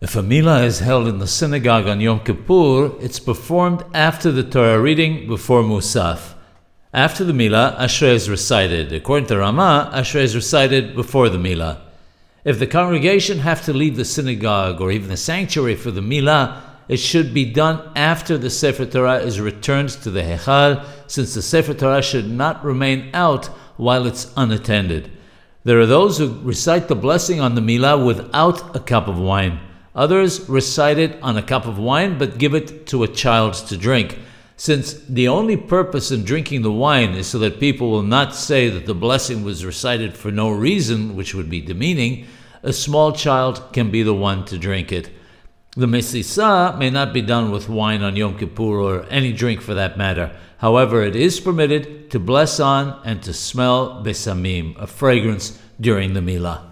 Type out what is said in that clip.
If a milah is held in the synagogue on Yom Kippur, it's performed after the Torah reading before Musaf. After the milah, Ashrei is recited. According to Rama, Ashrei is recited before the milah. If the congregation have to leave the synagogue or even the sanctuary for the milah, it should be done after the Sefer Torah is returned to the Hechal, since the Sefer Torah should not remain out while it's unattended. There are those who recite the blessing on the milah without a cup of wine. Others recite it on a cup of wine but give it to a child to drink. Since the only purpose in drinking the wine is so that people will not say that the blessing was recited for no reason, which would be demeaning, a small child can be the one to drink it. The mesisa may not be done with wine on Yom Kippur or any drink for that matter. However, it is permitted to bless on and to smell besamim, a fragrance, during the milah.